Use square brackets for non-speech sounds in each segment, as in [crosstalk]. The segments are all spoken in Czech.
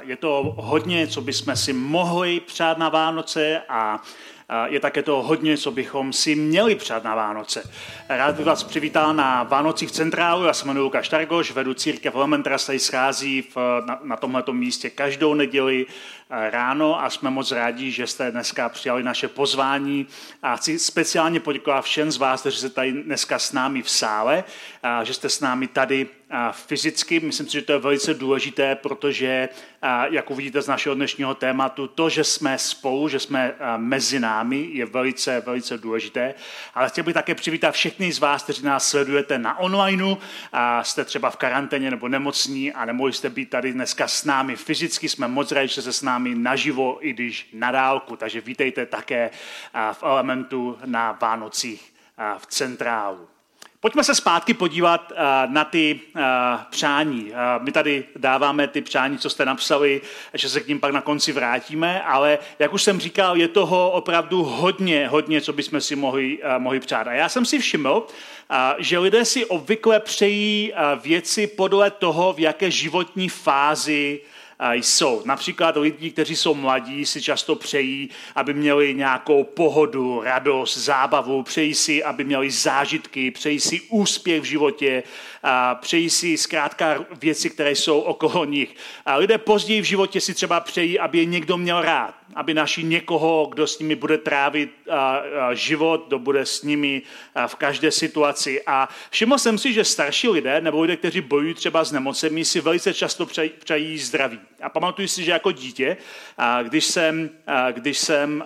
Je to hodně, co bychom si mohli přát na Vánoce a je také to hodně, co bychom si měli přát na Vánoce. Rád bych vás přivítal na Vánocích centrálu, já se jmenuji Lukáš Targoš, vedu církev Elementra, se schází v, na, na tomto místě každou neděli ráno a jsme moc rádi, že jste dneska přijali naše pozvání a chci speciálně poděkovat všem z vás, kteří jste tady dneska s námi v sále, a že jste s námi tady fyzicky. Myslím si, že to je velice důležité, protože, jak uvidíte z našeho dnešního tématu, to, že jsme spolu, že jsme mezi námi, je velice, velice důležité. Ale chtěl bych také přivítat všechny z vás, kteří nás sledujete na onlineu, a jste třeba v karanténě nebo nemocní a nemohli jste být tady dneska s námi fyzicky. Jsme moc rádi, že se s námi naživo, i když na dálku. Takže vítejte také v elementu na Vánocích v centrálu. Pojďme se zpátky podívat na ty přání. My tady dáváme ty přání, co jste napsali, že se k ním pak na konci vrátíme, ale jak už jsem říkal, je toho opravdu hodně, hodně, co bychom si mohli, mohli přát. A já jsem si všiml, že lidé si obvykle přejí věci podle toho, v jaké životní fázi jsou. Například lidi, kteří jsou mladí, si často přejí, aby měli nějakou pohodu, radost, zábavu, přejí si, aby měli zážitky, přejí si úspěch v životě, přejí si zkrátka věci, které jsou okolo nich. A lidé později v životě si třeba přejí, aby je někdo měl rád, aby naši někoho, kdo s nimi bude trávit život, kdo bude s nimi v každé situaci. A všiml jsem si, že starší lidé nebo lidé, kteří bojují třeba s nemocemi, si velice často přejí zdraví. A pamatuju si, že jako dítě, když jsem, když jsem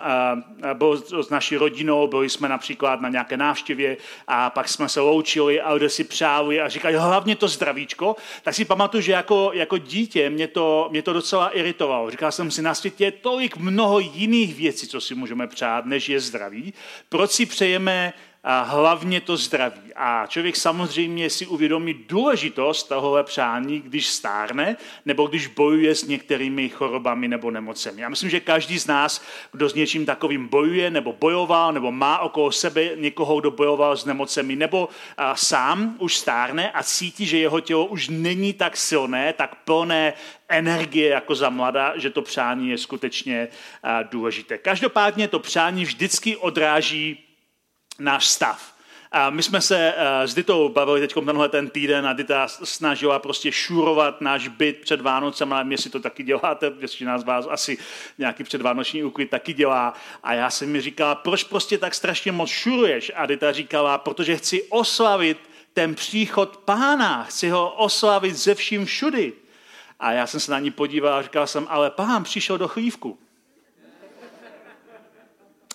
byl s naší rodinou, byli jsme například na nějaké návštěvě a pak jsme se loučili a lidé si přáli a říkali, hlavně to zdravíčko, tak si pamatuju, že jako, jako dítě mě to, mě to docela iritovalo. Říkal jsem si, na světě je tolik mnoho jiných věcí, co si můžeme přát, než je zdraví. Proč si přejeme a hlavně to zdraví. A člověk samozřejmě si uvědomí důležitost tohohle přání, když stárne, nebo když bojuje s některými chorobami nebo nemocemi. Já myslím, že každý z nás, kdo s něčím takovým bojuje, nebo bojoval, nebo má okolo sebe někoho, kdo bojoval s nemocemi, nebo a, sám už stárne a cítí, že jeho tělo už není tak silné, tak plné energie jako za mladá, že to přání je skutečně důležité. Každopádně to přání vždycky odráží náš stav. A my jsme se uh, s Ditou bavili teď tenhle ten týden a Dita snažila prostě šurovat náš byt před Vánocem, ale jestli to taky děláte, většina z vás asi nějaký předvánoční úklid taky dělá. A já jsem mi říkala, proč prostě tak strašně moc šuruješ? A Dita říkala, protože chci oslavit ten příchod pána, chci ho oslavit ze vším všudy. A já jsem se na ní podíval a říkal jsem, ale pán přišel do chlívku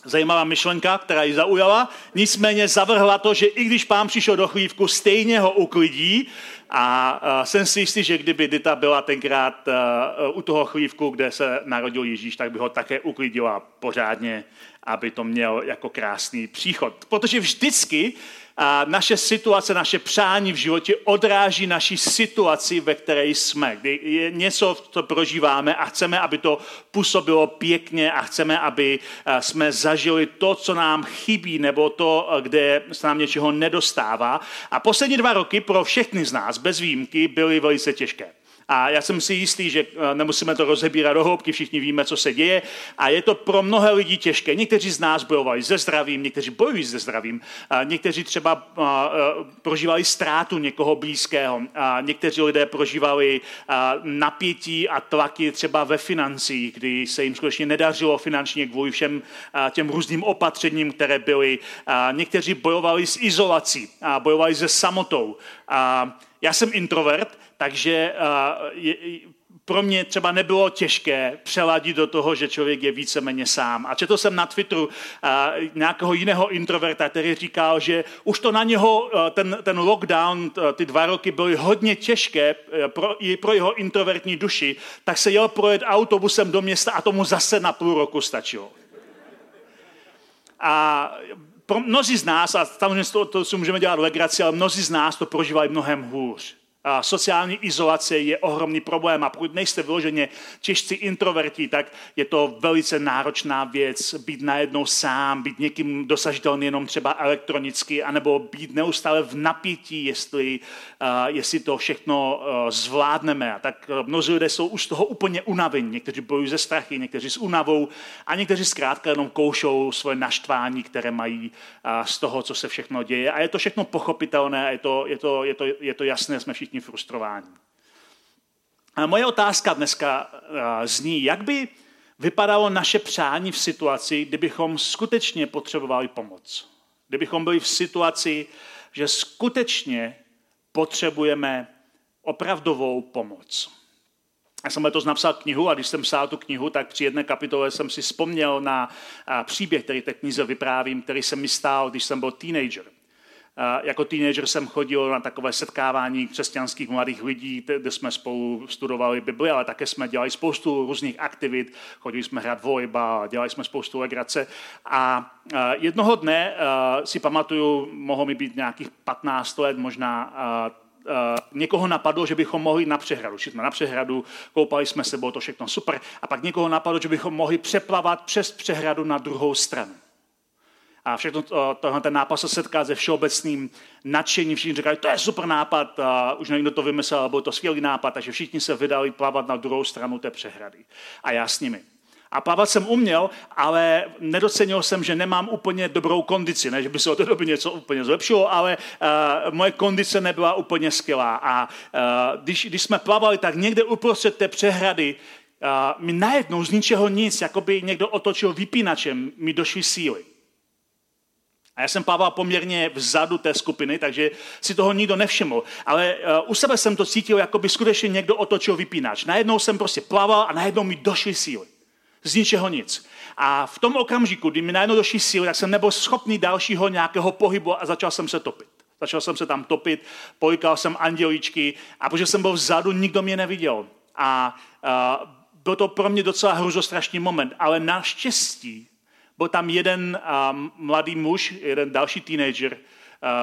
zajímavá myšlenka, která ji zaujala, nicméně zavrhla to, že i když pán přišel do chlívku, stejně ho uklidí a jsem si jistý, že kdyby Dita byla tenkrát u toho chlívku, kde se narodil Ježíš, tak by ho také uklidila pořádně, aby to měl jako krásný příchod. Protože vždycky a naše situace, naše přání v životě odráží naši situaci, ve které jsme. Kdy je něco, co prožíváme a chceme, aby to působilo pěkně a chceme, aby jsme zažili to, co nám chybí, nebo to, kde se nám něčeho nedostává. A poslední dva roky pro všechny z nás, bez výjimky, byly velice těžké. A já jsem si jistý, že eh, nemusíme to rozebírat do hloubky, všichni víme, co se děje. A je to pro mnohé lidi těžké. Někteří z nás bojovali se zdravím, někteří bojují se zdravím, někteří třeba eh, eh, prožívali ztrátu někoho blízkého, někteří lidé prožívali napětí a tlaky třeba ve financích, kdy se jim skutečně nedařilo finančně kvůli všem těm různým opatřením, které byly. Někteří bojovali s izolací, bojovali se samotou. Já jsem introvert, takže je, pro mě třeba nebylo těžké přeladit do toho, že člověk je víceméně sám. A četl jsem na Twitteru nějakého jiného introverta, který říkal, že už to na něho, ten, ten lockdown, ty dva roky byly hodně těžké pro, i pro jeho introvertní duši, tak se jel projet autobusem do města a tomu zase na půl roku stačilo. A pro mnozí z nás, a samozřejmě to, to si můžeme dělat legraci, ale mnozí z nás to prožívají mnohem hůř sociální izolace je ohromný problém a pokud nejste vyloženě těžcí introverti, tak je to velice náročná věc být najednou sám, být někým dosažitelný jenom třeba elektronicky, anebo být neustále v napětí, jestli, uh, jestli to všechno uh, zvládneme. A tak uh, mnozí lidé jsou už z toho úplně unavení. Někteří bojují ze strachy, někteří s únavou a někteří zkrátka jenom koušou svoje naštvání, které mají z toho, co se všechno děje. A je to všechno pochopitelné, je to, je to, je to, je to jasné, jsme všichni všichni frustrováni. A moje otázka dneska eh, zní, jak by vypadalo naše přání v situaci, kdybychom skutečně potřebovali pomoc. Kdybychom byli v situaci, že skutečně potřebujeme opravdovou pomoc. Já jsem letos napsal knihu a když jsem psal tu knihu, tak při jedné kapitole jsem si vzpomněl na eh, příběh, který té knize vyprávím, který se mi stál, když jsem byl teenager. Jako teenager jsem chodil na takové setkávání křesťanských mladých lidí, kde jsme spolu studovali Bibli, ale také jsme dělali spoustu různých aktivit. Chodili jsme hrát volejba, dělali jsme spoustu legrace. A jednoho dne si pamatuju, mohlo mi být nějakých 15 let, možná někoho napadlo, že bychom mohli na přehradu. Šli jsme na přehradu, koupali jsme se, bylo to všechno super. A pak někoho napadlo, že bychom mohli přeplavat přes přehradu na druhou stranu. A všechno to, tohle ten nápad se setká se všeobecným nadšením. Všichni říkají, to je super nápad, a už někdo to vymyslel, byl to skvělý nápad, takže všichni se vydali plavat na druhou stranu té přehrady. A já s nimi. A plavat jsem uměl, ale nedocenil jsem, že nemám úplně dobrou kondici. Ne, že by se od té doby něco úplně zlepšilo, ale uh, moje kondice nebyla úplně skvělá. A uh, když, když jsme plavali, tak někde uprostřed té přehrady uh, mi najednou z ničeho nic, jako by někdo otočil vypínačem, mi došly síly. A já jsem plaval poměrně vzadu té skupiny, takže si toho nikdo nevšiml. Ale uh, u sebe jsem to cítil, jako by skutečně někdo otočil vypínač. Najednou jsem prostě plaval a najednou mi došly síly. Z ničeho nic. A v tom okamžiku, kdy mi najednou došly síly, tak jsem nebyl schopný dalšího nějakého pohybu a začal jsem se topit. Začal jsem se tam topit, pojkal jsem anděličky a protože jsem byl vzadu, nikdo mě neviděl. A uh, byl to pro mě docela hruzostrašný moment, ale naštěstí byl tam jeden mladý muž, jeden další teenager,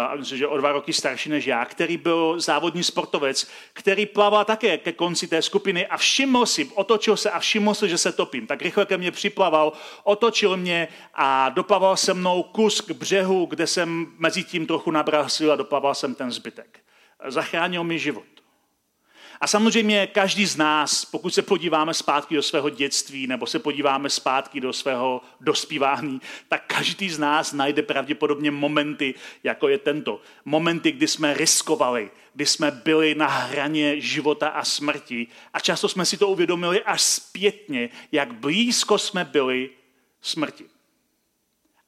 uh, myslím, že o dva roky starší než já, který byl závodní sportovec, který plaval také ke konci té skupiny a všiml si, otočil se a všiml si, že se topím. Tak rychle ke mně připlaval, otočil mě a doplaval se mnou kus k břehu, kde jsem mezi tím trochu nabral sil a doplaval jsem ten zbytek. Zachránil mi život. A samozřejmě každý z nás, pokud se podíváme zpátky do svého dětství nebo se podíváme zpátky do svého dospívání, tak každý z nás najde pravděpodobně momenty, jako je tento. Momenty, kdy jsme riskovali, kdy jsme byli na hraně života a smrti. A často jsme si to uvědomili až zpětně, jak blízko jsme byli smrti.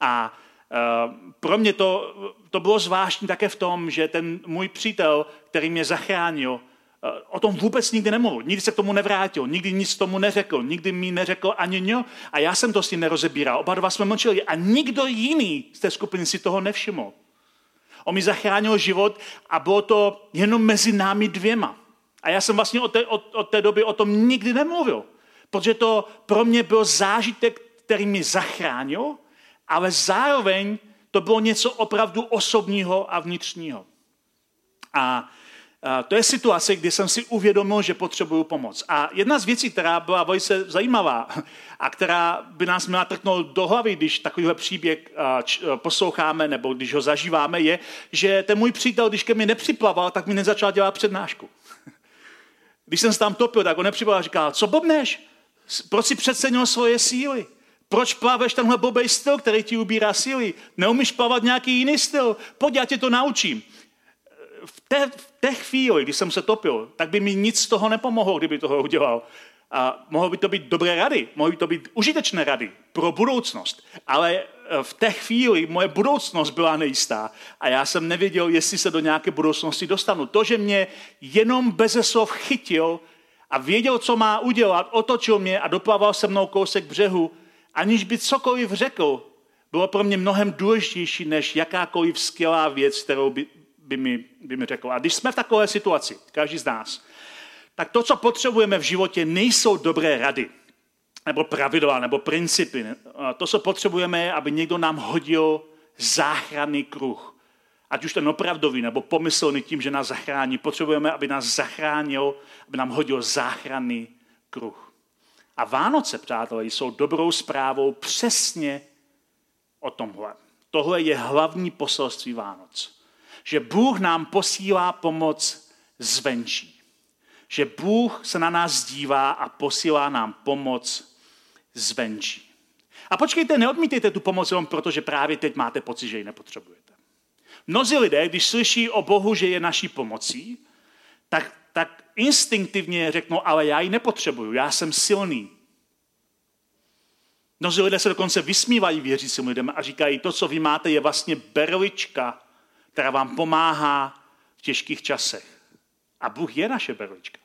A Uh, pro mě to, to bylo zvláštní také v tom, že ten můj přítel, který mě zachránil, o tom vůbec nikdy nemluvil, nikdy se k tomu nevrátil, nikdy nic tomu neřekl, nikdy mi neřekl ani ňo a já jsem to s tím nerozebíral. Oba dva jsme mlčeli a nikdo jiný z té skupiny si toho nevšiml. On mi zachránil život a bylo to jenom mezi námi dvěma. A já jsem vlastně od té, od, od té doby o tom nikdy nemluvil, protože to pro mě byl zážitek, který mi zachránil, ale zároveň to bylo něco opravdu osobního a vnitřního. A to je situace, kdy jsem si uvědomil, že potřebuju pomoc. A jedna z věcí, která byla velice zajímavá a která by nás měla trknout do hlavy, když takovýhle příběh posloucháme nebo když ho zažíváme, je, že ten můj přítel, když ke mně nepřiplaval, tak mi nezačal dělat přednášku. [laughs] Když jsem se tam topil, tak on nepřiplaval a říkal, co blbneš? Proč si přecenil svoje síly? Proč plaveš tenhle blbej styl, který ti ubírá síly? Neumíš plavat nějaký jiný styl? Pojď, já tě to naučím v té, v té chvíli, kdy jsem se topil, tak by mi nic z toho nepomohlo, kdyby toho udělal. A mohlo by to být dobré rady, mohly by to být užitečné rady pro budoucnost. Ale eh, v té chvíli moje budoucnost byla nejistá a já jsem nevěděl, jestli se do nějaké budoucnosti dostanu. To, že mě jenom bez slov chytil a věděl, co má udělat, otočil mě a doplaval se mnou kousek břehu, aniž by cokoliv řekl, bylo pro mě mnohem důležitější než jakákoliv skvělá věc, kterou by, by mi, by mi řekl. A když jsme v takové situaci, každý z nás, tak to, co potřebujeme v životě, nejsou dobré rady. nebo pravidla, nebo principy. To, co potřebujeme, aby někdo nám hodil záchranný kruh. Ať už ten opravdový, nebo pomyslný tím, že nás zachrání. Potřebujeme, aby nás zachránil, aby nám hodil záchranný kruh. A Vánoce, přátelé, jsou dobrou zprávou přesně o tomhle. Tohle je hlavní poselství Vánoc. Že Bůh nám posílá pomoc zvenčí. Že Bůh se na nás dívá a posílá nám pomoc zvenčí. A počkejte, neodmítejte tu pomoc jenom proto, že právě teď máte pocit, že ji nepotřebujete. Mnozí lidé, když slyší o Bohu, že je naší pomocí, tak, tak instinktivně řeknou, ale já ji nepotřebuju, já jsem silný. Mnozí lidé se dokonce vysmívají věřícím lidem a říkají, to, co vy máte, je vlastně berlička, která vám pomáhá v těžkých časech. A Bůh je naše berlička.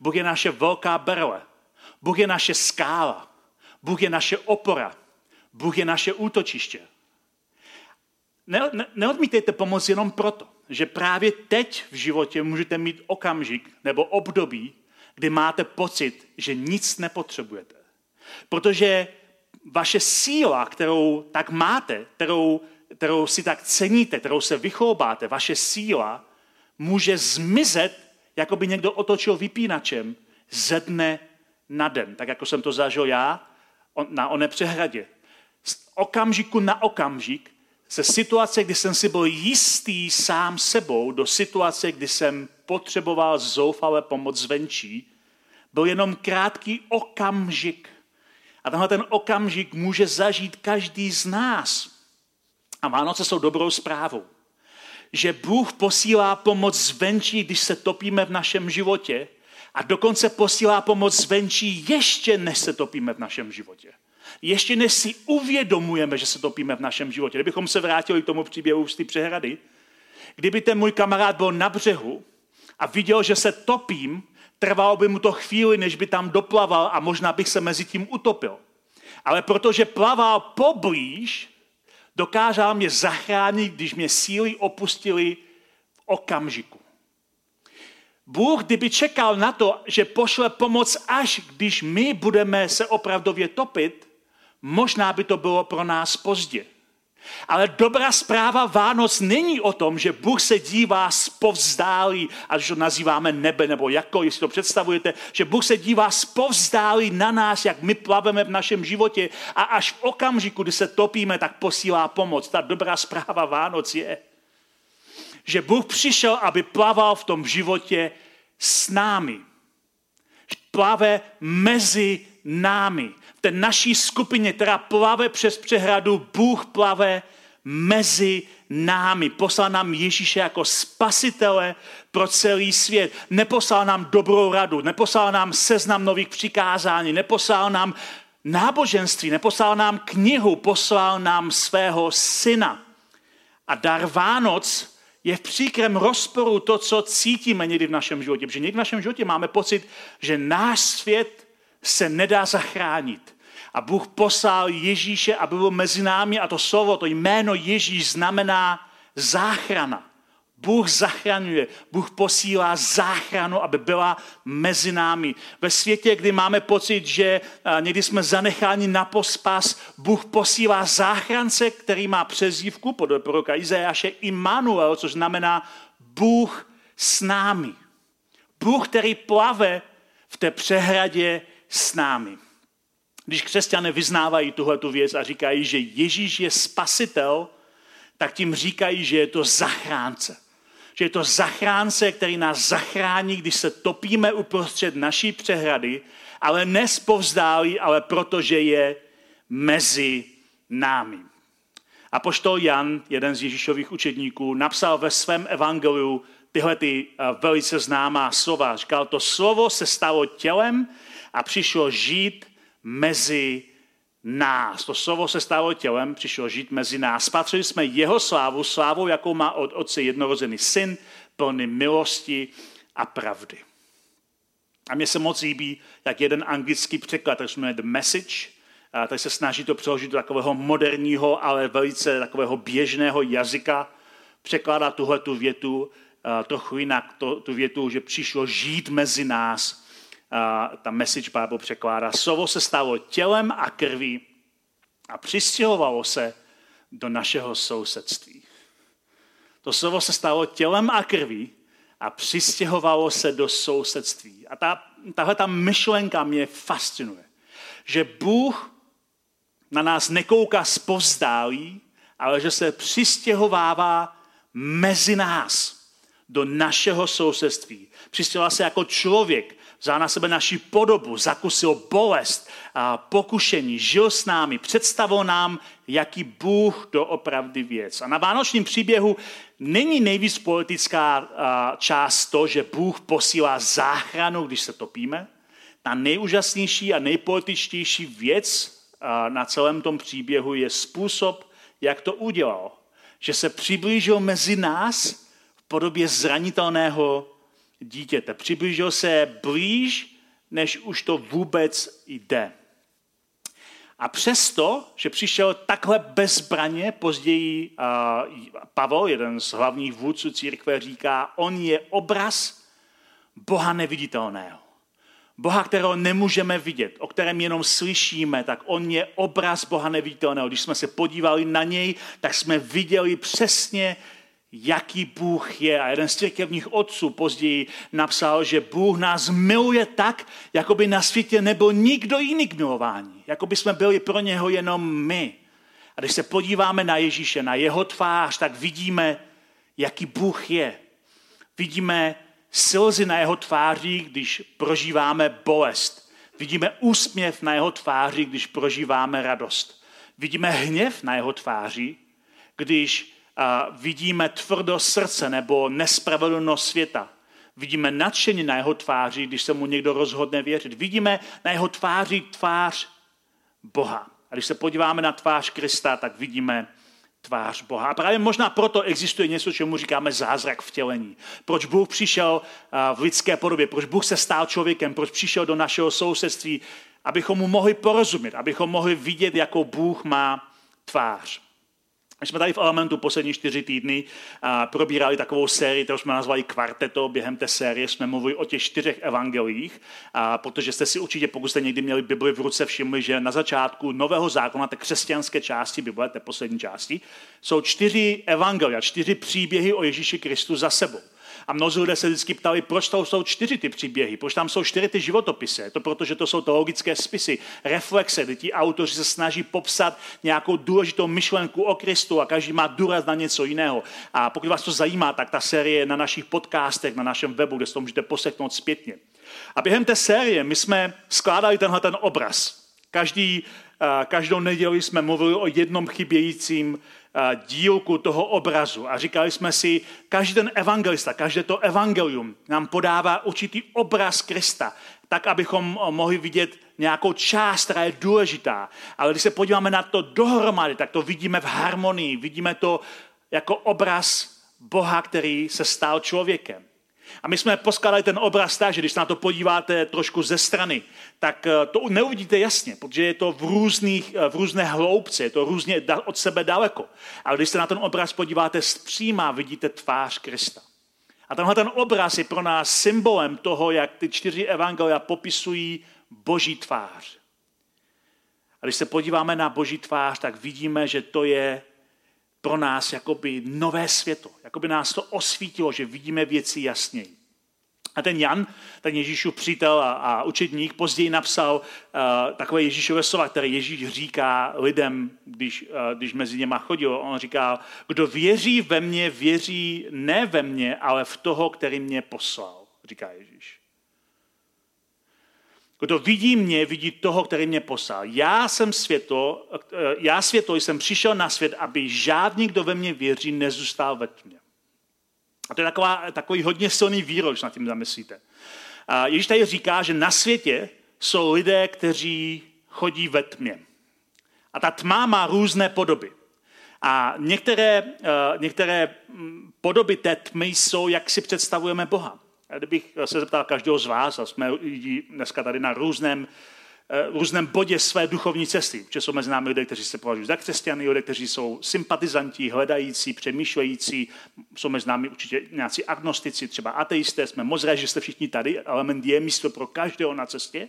Bůh je naše velká berle. Bůh je naše skála. Bůh je naše opora. Bůh je naše útočiště. Ne, ne, neodmítejte pomoc jenom proto, že právě teď v životě můžete mít okamžik nebo období, kdy máte pocit, že nic nepotřebujete. Protože vaše síla, kterou tak máte, kterou, kterou si tak ceníte, kterou se vychováte, vaše síla může zmizet, jako by někdo otočil vypínačem ze dne na den, tak jako jsem to zažil já na oné přehradě. Z okamžiku na okamžik se situace, kdy jsem si byl jistý sám sebou, do situace, kdy jsem potřeboval zoufale pomoc zvenčí, byl jenom krátký okamžik. A tenhle ten okamžik může zažít každý z nás. A Vánoce jsou dobrou zprávou. Že Bůh posílá pomoc zvenčí, když se topíme v našem životě, a dokonce posílá pomoc zvenčí ještě než se topíme v našem životě. Ještě než si uvědomujeme, že se topíme v našem životě. Kdybychom se vrátili k tomu příběhu z té přehrady, kdyby ten můj kamarád byl na břehu a viděl, že se topím, trvalo by mu to chvíli, než by tam doplaval a možná bych se mezi tím utopil. Ale protože plaval poblíž, dokázal mě zachránit, když mě síly opustili v okamžiku. Bůh, kdyby čekal na to, že pošle pomoc až když my budeme se opravdově topit, možná by to bylo pro nás pozdě. Ale dobrá zpráva Vánoc není o tom, že Bůh se dívá z povzdálí, až to nazýváme nebe, nebo jako, jestli to představujete, že Bůh se dívá z povzdálí na nás, jak my plaveme v našem životě a až v okamžiku, kdy se topíme, tak posílá pomoc. Ta dobrá zpráva Vánoc je, že Bůh přišel, aby plaval v tom životě s námi. Plave mezi námi. Té naší skupině, která plave přes přehradu, Bůh plave mezi námi. Poslal nám Ježíše jako spasitele pro celý svět. Neposlal nám dobrou radu, neposlal nám seznam nových přikázání, neposlal nám náboženství, neposlal nám knihu, poslal nám svého syna. A dar Vánoc je v příkrém rozporu to, co cítíme někdy v našem životě. Protože někdy v našem životě máme pocit, že náš svět se nedá zachránit. A Bůh poslal Ježíše, aby byl mezi námi a to slovo, to jméno Ježíš znamená záchrana. Bůh zachraňuje, Bůh posílá záchranu, aby byla mezi námi. Ve světě, kdy máme pocit, že někdy jsme zanecháni na pospas, Bůh posílá záchrance, který má přezdívku podle proroka Izajáše Immanuel, což znamená Bůh s námi. Bůh, který plave v té přehradě s námi. Když křesťané vyznávají tuhle věc a říkají, že Ježíš je spasitel, tak tím říkají, že je to zachránce že je to zachránce, který nás zachrání, když se topíme uprostřed naší přehrady, ale ne spovzdálí, ale protože je mezi námi. A poštol Jan, jeden z Ježíšových učedníků, napsal ve svém evangeliu tyhle ty eh, velice známá slova. Říkal, to slovo se stalo tělem a přišlo žít mezi nás. To slovo se stalo tělem, přišlo žít mezi nás. Spatřili jsme jeho slávu, slávu, jakou má od otce jednorozený syn, plný milosti a pravdy. A mně se moc líbí, jak jeden anglický překlad, který se jmenuje The Message, a tady se snaží to přeložit do takového moderního, ale velice takového běžného jazyka, překládá tuhle tu větu trochu jinak, to, tu větu, že přišlo žít mezi nás ta Message Bible překládá, slovo se stalo tělem a krví a přistěhovalo se do našeho sousedství. To slovo se stalo tělem a krví a přistěhovalo se do sousedství. A ta, tahle ta myšlenka mě fascinuje. Že Bůh na nás nekouká zpovzdálí, ale že se přistěhovává mezi nás, do našeho sousedství. Přistěhoval se jako člověk, vzal na sebe naši podobu, zakusil bolest, a pokušení, žil s námi, představil nám, jaký Bůh doopravdy věc. A na vánočním příběhu není nejvíc politická část to, že Bůh posílá záchranu, když se topíme. Ta nejúžasnější a nejpolitičtější věc na celém tom příběhu je způsob, jak to udělal. Že se přiblížil mezi nás v podobě zranitelného dítěte. Přiblížil se blíž, než už to vůbec jde. A přesto, že přišel takhle bezbraně, později Pavel, jeden z hlavních vůdců církve, říká, on je obraz Boha neviditelného. Boha, kterého nemůžeme vidět, o kterém jenom slyšíme, tak on je obraz Boha neviditelného. Když jsme se podívali na něj, tak jsme viděli přesně, jaký Bůh je. A jeden z církevních otců později napsal, že Bůh nás miluje tak, jako by na světě nebyl nikdo jiný k milování. Jako by jsme byli pro něho jenom my. A když se podíváme na Ježíše, na jeho tvář, tak vidíme, jaký Bůh je. Vidíme slzy na jeho tváři, když prožíváme bolest. Vidíme úsměv na jeho tváři, když prožíváme radost. Vidíme hněv na jeho tváři, když vidíme tvrdo srdce nebo nespravedlnost světa. Vidíme nadšení na jeho tváři, když se mu někdo rozhodne věřit. Vidíme na jeho tváři tvář Boha. A když se podíváme na tvář Krista, tak vidíme tvář Boha. A právě možná proto existuje něco, čemu říkáme zázrak vtělení. Proč Bůh přišel v lidské podobě, proč Bůh se stál člověkem, proč přišel do našeho sousedství, abychom mu mohli porozumět, abychom mohli vidět, jakou Bůh má tvář. My jsme tady v Elementu poslední čtyři týdny probírali takovou sérii, kterou jsme nazvali Kvarteto. Během té série jsme mluvili o těch čtyřech evangelích, protože jste si určitě, pokud jste někdy měli Bibli v ruce, všimli, že na začátku Nového zákona, té křesťanské části Bible, té poslední části, jsou čtyři evangelia, čtyři příběhy o Ježíši Kristu za sebou. A mnozí lidé se vždycky ptali, proč tam jsou čtyři ty příběhy, proč tam jsou čtyři ty životopisy. To proto, že to jsou teologické spisy, reflexe, kdy ti autoři se snaží popsat nějakou důležitou myšlenku o Kristu a každý má důraz na něco jiného. A pokud vás to zajímá, tak ta série je na našich podcastech, na našem webu, kde si to můžete poseknout zpětně. A během té série my jsme skládali tenhle ten obraz. Každý, eh, každou neděli jsme mluvili o jednom chybějícím dílku toho obrazu. A říkali jsme si, každý ten evangelista, každé to evangelium nám podává určitý obraz Krista, tak, abychom mohli vidět nějakou část, která je důležitá. Ale když se podíváme na to dohromady, tak to vidíme v harmonii, vidíme to jako obraz Boha, který se stal člověkem. A my jsme poskládali ten obraz tak, že když na to podíváte trošku ze strany, tak eh, to neuvidíte jasně, protože je to v, různých, eh, v různé hloubce, je to různě od sebe daleko. Ale když se na ten obraz podíváte zpříma, vidíte tvář Krista. A tenhle ten obraz je pro nás symbolem toho, jak ty čtyři evangelia popisují boží tvář. A když se podíváme na boží tvář, tak vidíme, že to je pro nás jakoby nové světlo. Jakoby nás to osvítilo, že vidíme věci jasněji. A ten Jan, ten Ježíšův přítel a, a učedník, později napsal uh, takové Ježíšové slova, které Ježíš říká lidem, když, uh, když mezi něma chodil. On říká, kdo věří ve mně, věří ne ve mně, ale v toho, který mě poslal, říká Ježíš. Kdo vidí mě, vidí toho, který mě poslal. Já jsem světlo, já světlo jsem přišel na svět, aby žádný, kdo ve mně věří, nezůstal ve tmě. A to je taková, takový hodně silný výrok, když nad tím zamyslíte. A Ježíš tady říká, že na světě jsou lidé, kteří chodí ve tmě. A ta tma má různé podoby. A některé, některé mm, podoby té tmy jsou, jak si představujeme Boha. Kdybych se zeptal každého z vás, a jsme dneska tady na různém, různém bodě své duchovní cesty. Protože jsou mezi námi lidé, kteří se považují za křesťany, lidé, kteří jsou sympatizanti, hledající, přemýšlející. Jsou mezi námi určitě nějací agnostici, třeba ateisté. Jsme moc rádi, že jste všichni tady. Element je místo pro každého na cestě.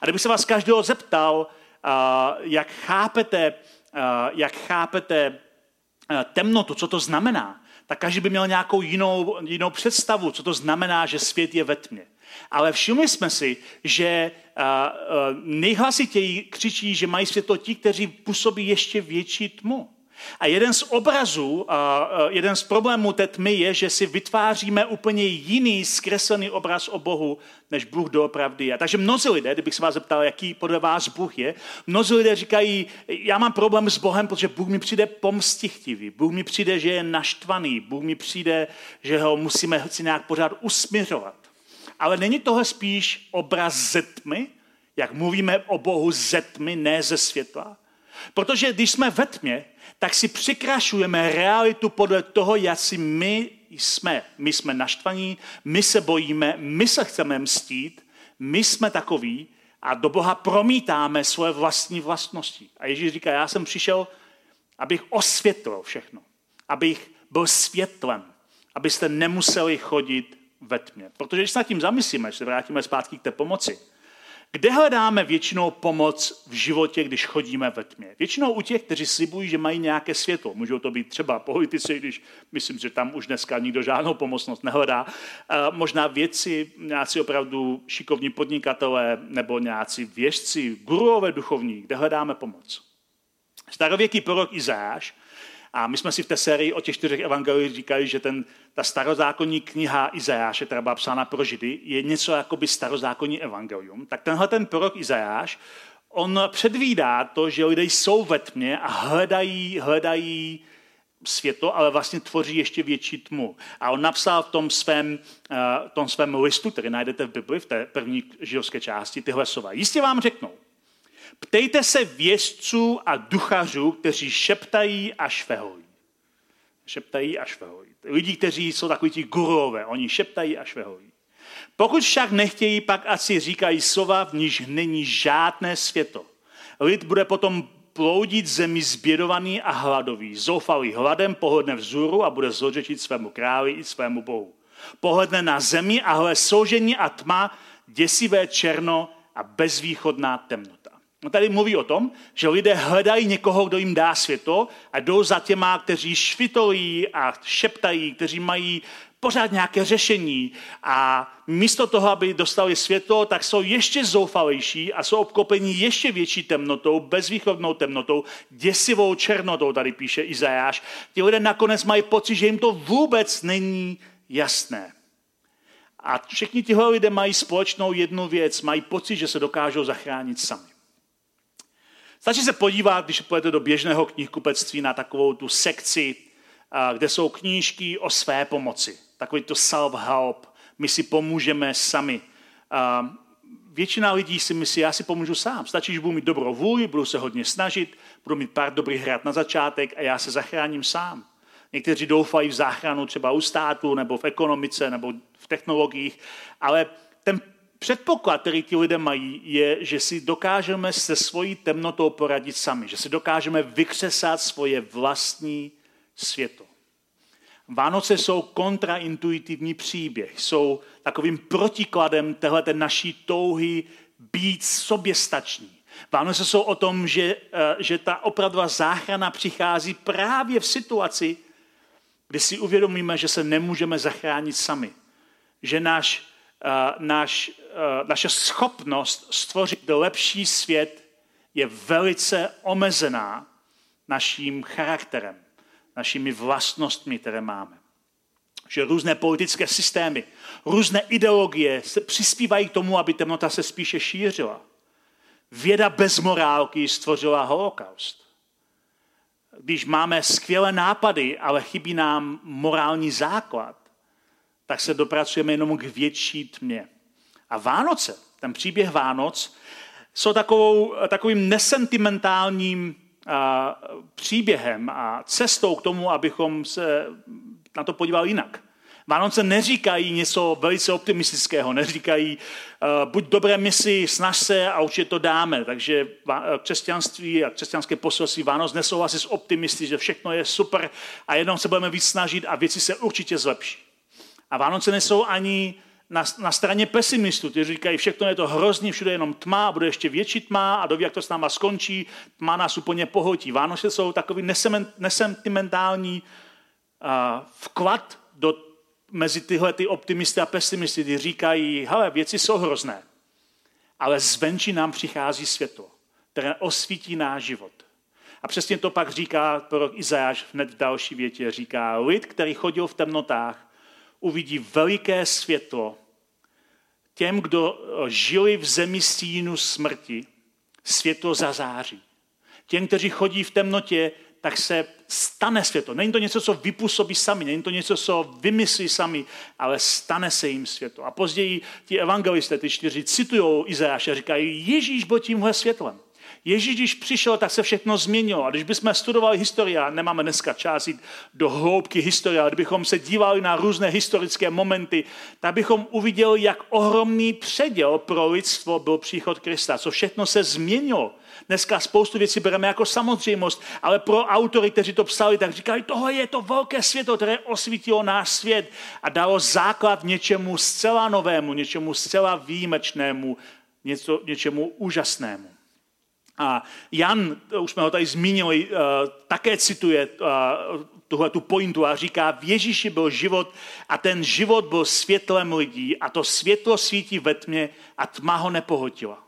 A kdybych se vás každého zeptal, jak chápete, jak chápete temnotu, co to znamená, tak každý by měl nějakou jinou, jinou představu, co to znamená, že svět je ve tmě. Ale všimli jsme si, že nejhlasitěji křičí, že mají světlo ti, kteří působí ještě větší tmu. A jeden z obrazů, jeden z problémů té tmy je, že si vytváříme úplně jiný zkreslený obraz o Bohu, než Bůh doopravdy je. Takže mnozí lidé, kdybych se vás zeptal, jaký podle vás Bůh je, mnozí lidé říkají, já mám problém s Bohem, protože Bůh mi přijde pomstichtivý, Bůh mi přijde, že je naštvaný, Bůh mi přijde, že ho musíme si nějak pořád usměřovat. Ale není tohle spíš obraz ze tmy, jak mluvíme o Bohu ze tmy, ne ze světla? Protože když jsme ve tmě, tak si přikrašujeme realitu podle toho, jak si my jsme. My jsme naštvaní, my se bojíme, my se chceme mstít, my jsme takoví a do Boha promítáme svoje vlastní vlastnosti. A Ježíš říká, já jsem přišel, abych osvětlil všechno, abych byl světlem, abyste nemuseli chodit ve tmě. Protože když se nad tím zamyslíme, že se vrátíme zpátky k té pomoci, kde hledáme většinou pomoc v životě, když chodíme ve tmě? Většinou u těch, kteří slibují, že mají nějaké světlo. Můžou to být třeba politici, když myslím, že tam už dneska nikdo žádnou pomocnost nehledá. Možná věci, nějací opravdu šikovní podnikatelé nebo nějací věžci, guruové duchovní, kde hledáme pomoc. Starověký prorok Izáš a my jsme si v té sérii o těch čtyřech evangeliích říkali, že ten, ta starozákonní kniha Izajáše, která byla psána pro Židy, je něco jako by starozákonní evangelium. Tak tenhle ten prorok Izajáš, on předvídá to, že lidé jsou ve tmě a hledají, hledají světlo, ale vlastně tvoří ještě větší tmu. A on napsal v tom svém, uh, tom svém listu, který najdete v Bibli, v té první židovské části, tyhle slova. Jistě vám řeknou, Ptejte se vězců a duchařů, kteří šeptají a švehojí. Šeptají a švehojí. Lidi, kteří jsou takový ti gurové, oni šeptají a švehojí. Pokud však nechtějí, pak asi říkají slova, v níž není žádné světlo. Lid bude potom ploudit zemi zbědovaný a hladový. Zoufalý hladem pohledne vzůru a bude zložečit svému králi i svému bohu. Pohledne na zemi a hle soužení a tma, děsivé černo a bezvýchodná temnota. On tady mluví o tom, že lidé hledají někoho, kdo jim dá světlo a jdou za těma, kteří švitolují a šeptají, kteří mají pořád nějaké řešení a místo toho, aby dostali světlo, tak jsou ještě zoufalejší a jsou obklopeni ještě větší temnotou, bezvýchodnou temnotou, děsivou černotou, tady píše Izajáš. Ti lidé nakonec mají pocit, že jim to vůbec není jasné. A všichni tihle lidé mají společnou jednu věc, mají pocit, že se dokážou zachránit sami. Stačí se podívat, když půjdete do běžného knihkupectví na takovou tu sekci, kde jsou knížky o své pomoci. Takový to self-help, my si pomůžeme sami. Většina lidí si myslí, já si pomůžu sám. Stačí, že budu mít dobrou vůli, budu se hodně snažit, budu mít pár dobrých hrad na začátek a já se zachráním sám. Někteří doufají v záchranu třeba u státu, nebo v ekonomice, nebo v technologiích, ale ten Předpoklad, který ti lidé mají, je, že si dokážeme se svojí temnotou poradit sami, že si dokážeme vykřesat svoje vlastní světlo. Vánoce jsou kontraintuitivní příběh, jsou takovým protikladem téhle naší touhy být soběstační. Vánoce jsou o tom, že, eh, že ta opravdová záchrana přichází právě v situaci, kdy si uvědomíme, že se nemůžeme zachránit sami. Že náš, uh, náš Eh, naše schopnost stvořit lepší svět je velice omezená naším charakterem, našimi vlastnostmi, které máme. Že různé politické systémy, různé ideologie se přispívají k tomu, aby temnota se spíše šířila. Věda bez morálky stvořila holokaust. Když máme skvělé nápady, ale chybí nám morální základ, tak se dopracujeme jenom k větší tmě. A Vánoce, ten příběh Vánoc, jsou takovou, takovým nesentimentálním a, příběhem a cestou k tomu, abychom se na to podívali jinak. Vánoce neříkají něco velice optimistického, neříkají uh, buď dobré misi, snaž se a určitě to dáme. Takže křesťanství a křesťanské poselství Vánoc nesouhlasí s optimisty, že všechno je super a jenom se budeme víc snažit a věci se určitě zlepší. A Vánoce nejsou ani na, na straně pesimistů, kteří říkají, všechno je to hrozný, všude je jenom tma, bude ještě větší tma a doví, jak to s náma skončí, tma nás úplně pohotí. Vánoce jsou takový nesentimentální uh, vklad do, mezi tyhle ty optimisty a pesimisty, kteří říkají, hele, věci jsou hrozné, ale zvenčí nám přichází světlo, které osvítí náš život. A přesně to pak říká prorok Izajáš hned v další větě. Říká, lid, který chodil v temnotách, uvidí veliké světlo. Těm, kdo eh, žili v zemi stínu smrti, světlo zazáří. Těm, kteří chodí v temnotě, tak se stane světlo. Není to něco, co vypůsobí sami, není to něco, co vymyslí sami, ale stane se jim světlo. A později ti evangelisté, ty čtyři, citují Izajáše a říkají, Ježíš byl tímhle světlem. Ježíš, když přišel, tak se všechno změnilo. A když bychom studovali historii, a nemáme dneska čas jít do hloubky historie, ale kdybychom se dívali na různé historické momenty, tak bychom uviděli, jak ohromný předěl pro lidstvo byl příchod Krista, co všechno se změnilo. Dneska spoustu věcí bereme jako samozřejmost, ale pro autory, kteří to psali, tak říkali, tohle je to velké světlo, které osvítilo náš svět a dalo základ něčemu zcela novému, něčemu zcela výjimečnému, něco, něčemu úžasnému. A Jan, už jsme ho tady zmínili, eh, také cituje eh, tuhle tu pointu a říká, v Ježíši byl život a ten život byl světlem lidí a to světlo svítí ve tmě a tma ho nepohotila.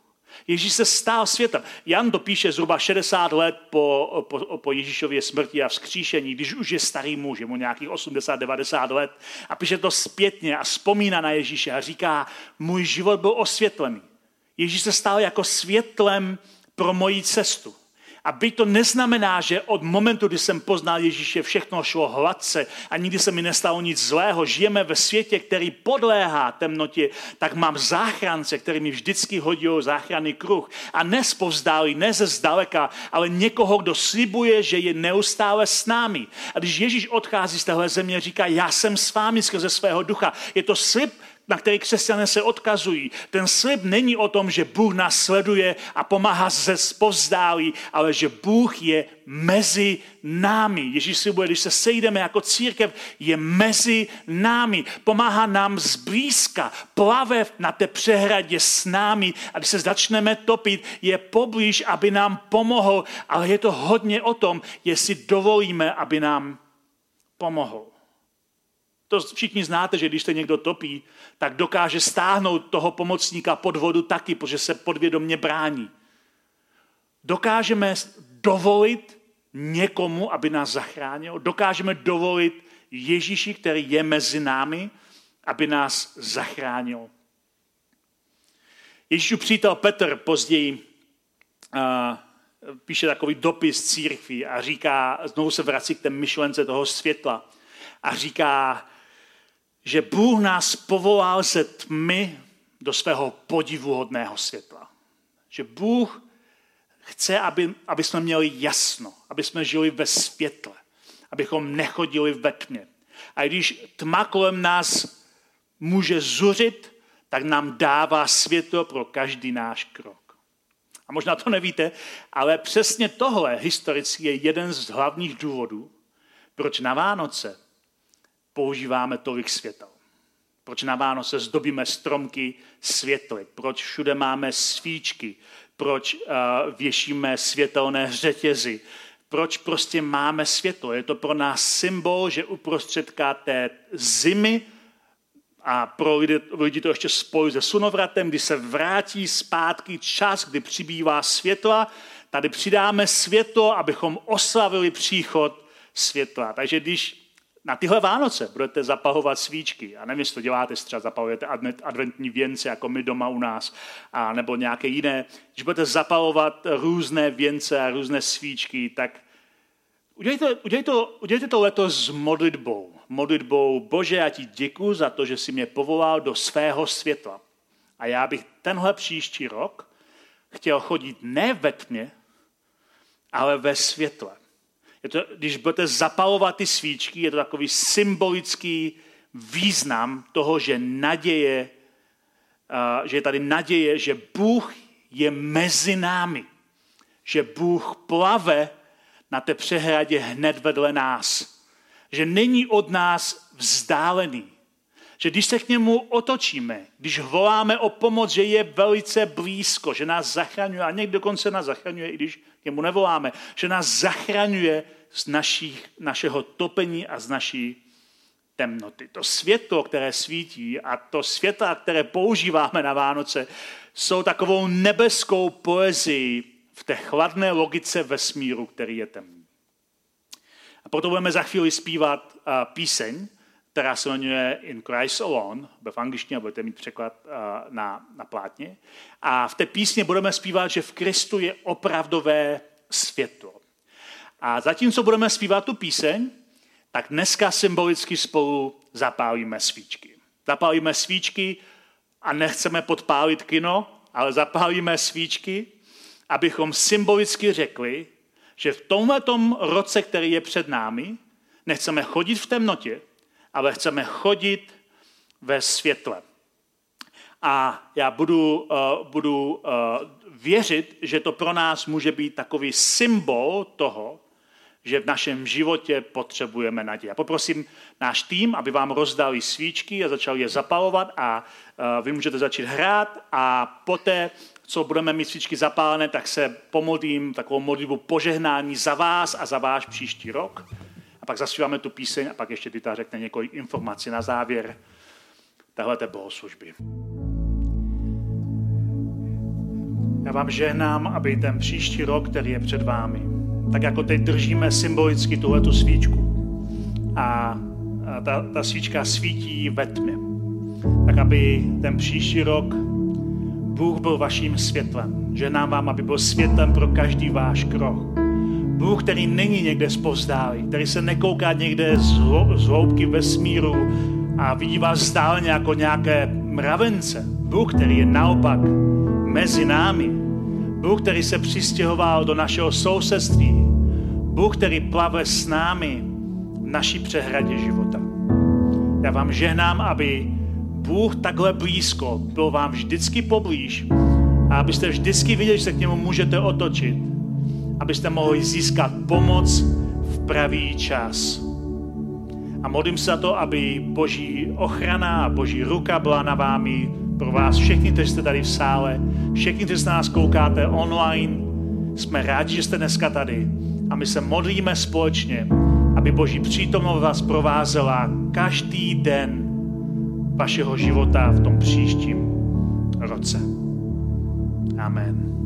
Ježíš se stál světem. Jan to píše zhruba 60 let po, po, po Ježíšově smrti a vzkříšení, když už je starý muž, je mu nějakých 80-90 let a píše to zpětně a vzpomíná na Ježíše a říká, můj život byl osvětlený. Ježíš se stal jako světlem pro moji cestu. A byť to neznamená, že od momentu, kdy jsem poznal Ježíše, všechno šlo hladce a nikdy se mi nestalo nic zlého. Žijeme ve světě, který podléhá temnotě, tak mám záchrance, který mi vždycky hodil záchranný kruh. A ne spovzdálí, ne ze zdaleka, ale někoho, kdo slibuje, že je neustále s námi. A když Ježíš odchází z téhle země, říká, já jsem s vámi skrze svého ducha. Je to slib, na který křesťané se odkazují. Ten slib není o tom, že Bůh nás sleduje a pomáhá se spozdálí, ale že Bůh je mezi námi. Ježíš slibuje, když se sejdeme jako církev, je mezi námi. Pomáhá nám zblízka, plave na té přehradě s námi a když se začneme topit, je poblíž, aby nám pomohl, ale je to hodně o tom, jestli dovolíme, aby nám pomohl. To všichni znáte, že když se někdo topí, tak dokáže stáhnout toho pomocníka pod vodu taky, protože se podvědomně brání. Dokážeme dovolit někomu, aby nás zachránil. Dokážeme dovolit Ježíši, který je mezi námi, aby nás zachránil. Ježíšův přítel Petr později uh, píše takový dopis církví a říká, znovu se vrací k té myšlence toho světla a říká, že Bůh nás povolal ze tmy do svého podivuhodného světla. Že Bůh chce, aby, aby jsme měli jasno, aby jsme žili ve světle, abychom nechodili ve tmě. A když tma kolem nás může zuřit, tak nám dává světlo pro každý náš krok. A možná to nevíte, ale přesně tohle historicky je jeden z hlavních důvodů, proč na Vánoce používáme tolik světel? Proč na Vánoce zdobíme stromky světly? Proč všude máme svíčky? Proč uh, věšíme světelné řetězy? Proč prostě máme světlo? Je to pro nás symbol, že uprostředka té zimy a pro lidi, lidi to ještě spojí se sunovratem, kdy se vrátí zpátky čas, kdy přibývá světla, tady přidáme světlo, abychom oslavili příchod světla. Takže když na tyhle Vánoce budete zapahovat svíčky. A nevím, jestli to děláte, třeba zapalujete adventní věnce, jako my doma u nás, a nebo nějaké jiné. Když budete zapalovat různé věnce a různé svíčky, tak udělejte, udělejte, udělejte to letos s modlitbou. Modlitbou, Bože, já ti děkuji za to, že jsi mě povolal do svého světla. A já bych tenhle příští rok chtěl chodit ne ve tmě, ale ve světle. Je to, když budete zapalovat ty svíčky, je to takový symbolický význam toho, že naděje, že je tady naděje, že Bůh je mezi námi. Že Bůh plave na té přehradě hned vedle nás. Že není od nás vzdálený. Že když se k němu otočíme, když voláme o pomoc, že je velice blízko, že nás zachraňuje a někdo dokonce nás zachraňuje, i když k němu nevoláme, že nás zachraňuje z našich, našeho topení a z naší temnoty. To světlo, které svítí a to světla, které používáme na Vánoce, jsou takovou nebeskou poezii v té chladné logice vesmíru, který je temný. A proto budeme za chvíli zpívat uh, píseň, která se jmenuje In Christ Alone, v angličtině budete mít překlad uh, na, na plátně. A v té písně budeme zpívat, že v Kristu je opravdové světlo. A zatímco budeme zpívat tu píseň, tak dneska symbolicky spolu zapálíme svíčky. Zapálíme svíčky a nechceme podpálit kino, ale zapálíme svíčky, abychom symbolicky řekli, že v tomto roce, který je před námi, nechceme chodit v temnotě, ale chceme chodit ve světle. A já budu, uh, budu uh, věřit, že to pro nás může být takový symbol toho, že v našem životě potřebujeme naději. Poprosím náš tým, aby vám rozdali svíčky a začali je zapalovat a uh, vy můžete začít hrát a poté, co budeme mít svíčky zapálené, tak se pomodlím takovou modlitbu požehnání za vás a za váš příští rok. A pak zaspíváme tu píseň a pak ještě Dita řekne několik informací na závěr téhleté bohoslužby. Já vám žehnám, aby ten příští rok, který je před vámi, tak jako teď držíme symbolicky tuhletu svíčku a ta, ta svíčka svítí ve tmě, tak aby ten příští rok Bůh byl vaším světlem. Ženám vám, aby byl světlem pro každý váš krok. Bůh, který není někde spozdálý, který se nekouká někde z, z hloubky vesmíru a vidí vás stále jako nějaké mravence. Bůh, který je naopak mezi námi. Bůh, který se přistěhoval do našeho sousedství. Bůh, který plave s námi v naší přehradě života. Já vám žehnám, aby Bůh takhle blízko byl vám vždycky poblíž a abyste vždycky viděli, že se k němu můžete otočit, abyste mohli získat pomoc v pravý čas. A modlím se za to, aby boží ochrana a boží ruka byla na vámi pro vás všechny, kteří jste tady v sále, všechny, kteří se nás koukáte online. Jsme rádi, že jste dneska tady a my se modlíme společně, aby boží přítomnost vás provázela každý den vašeho života v tom příštím roce. Amen.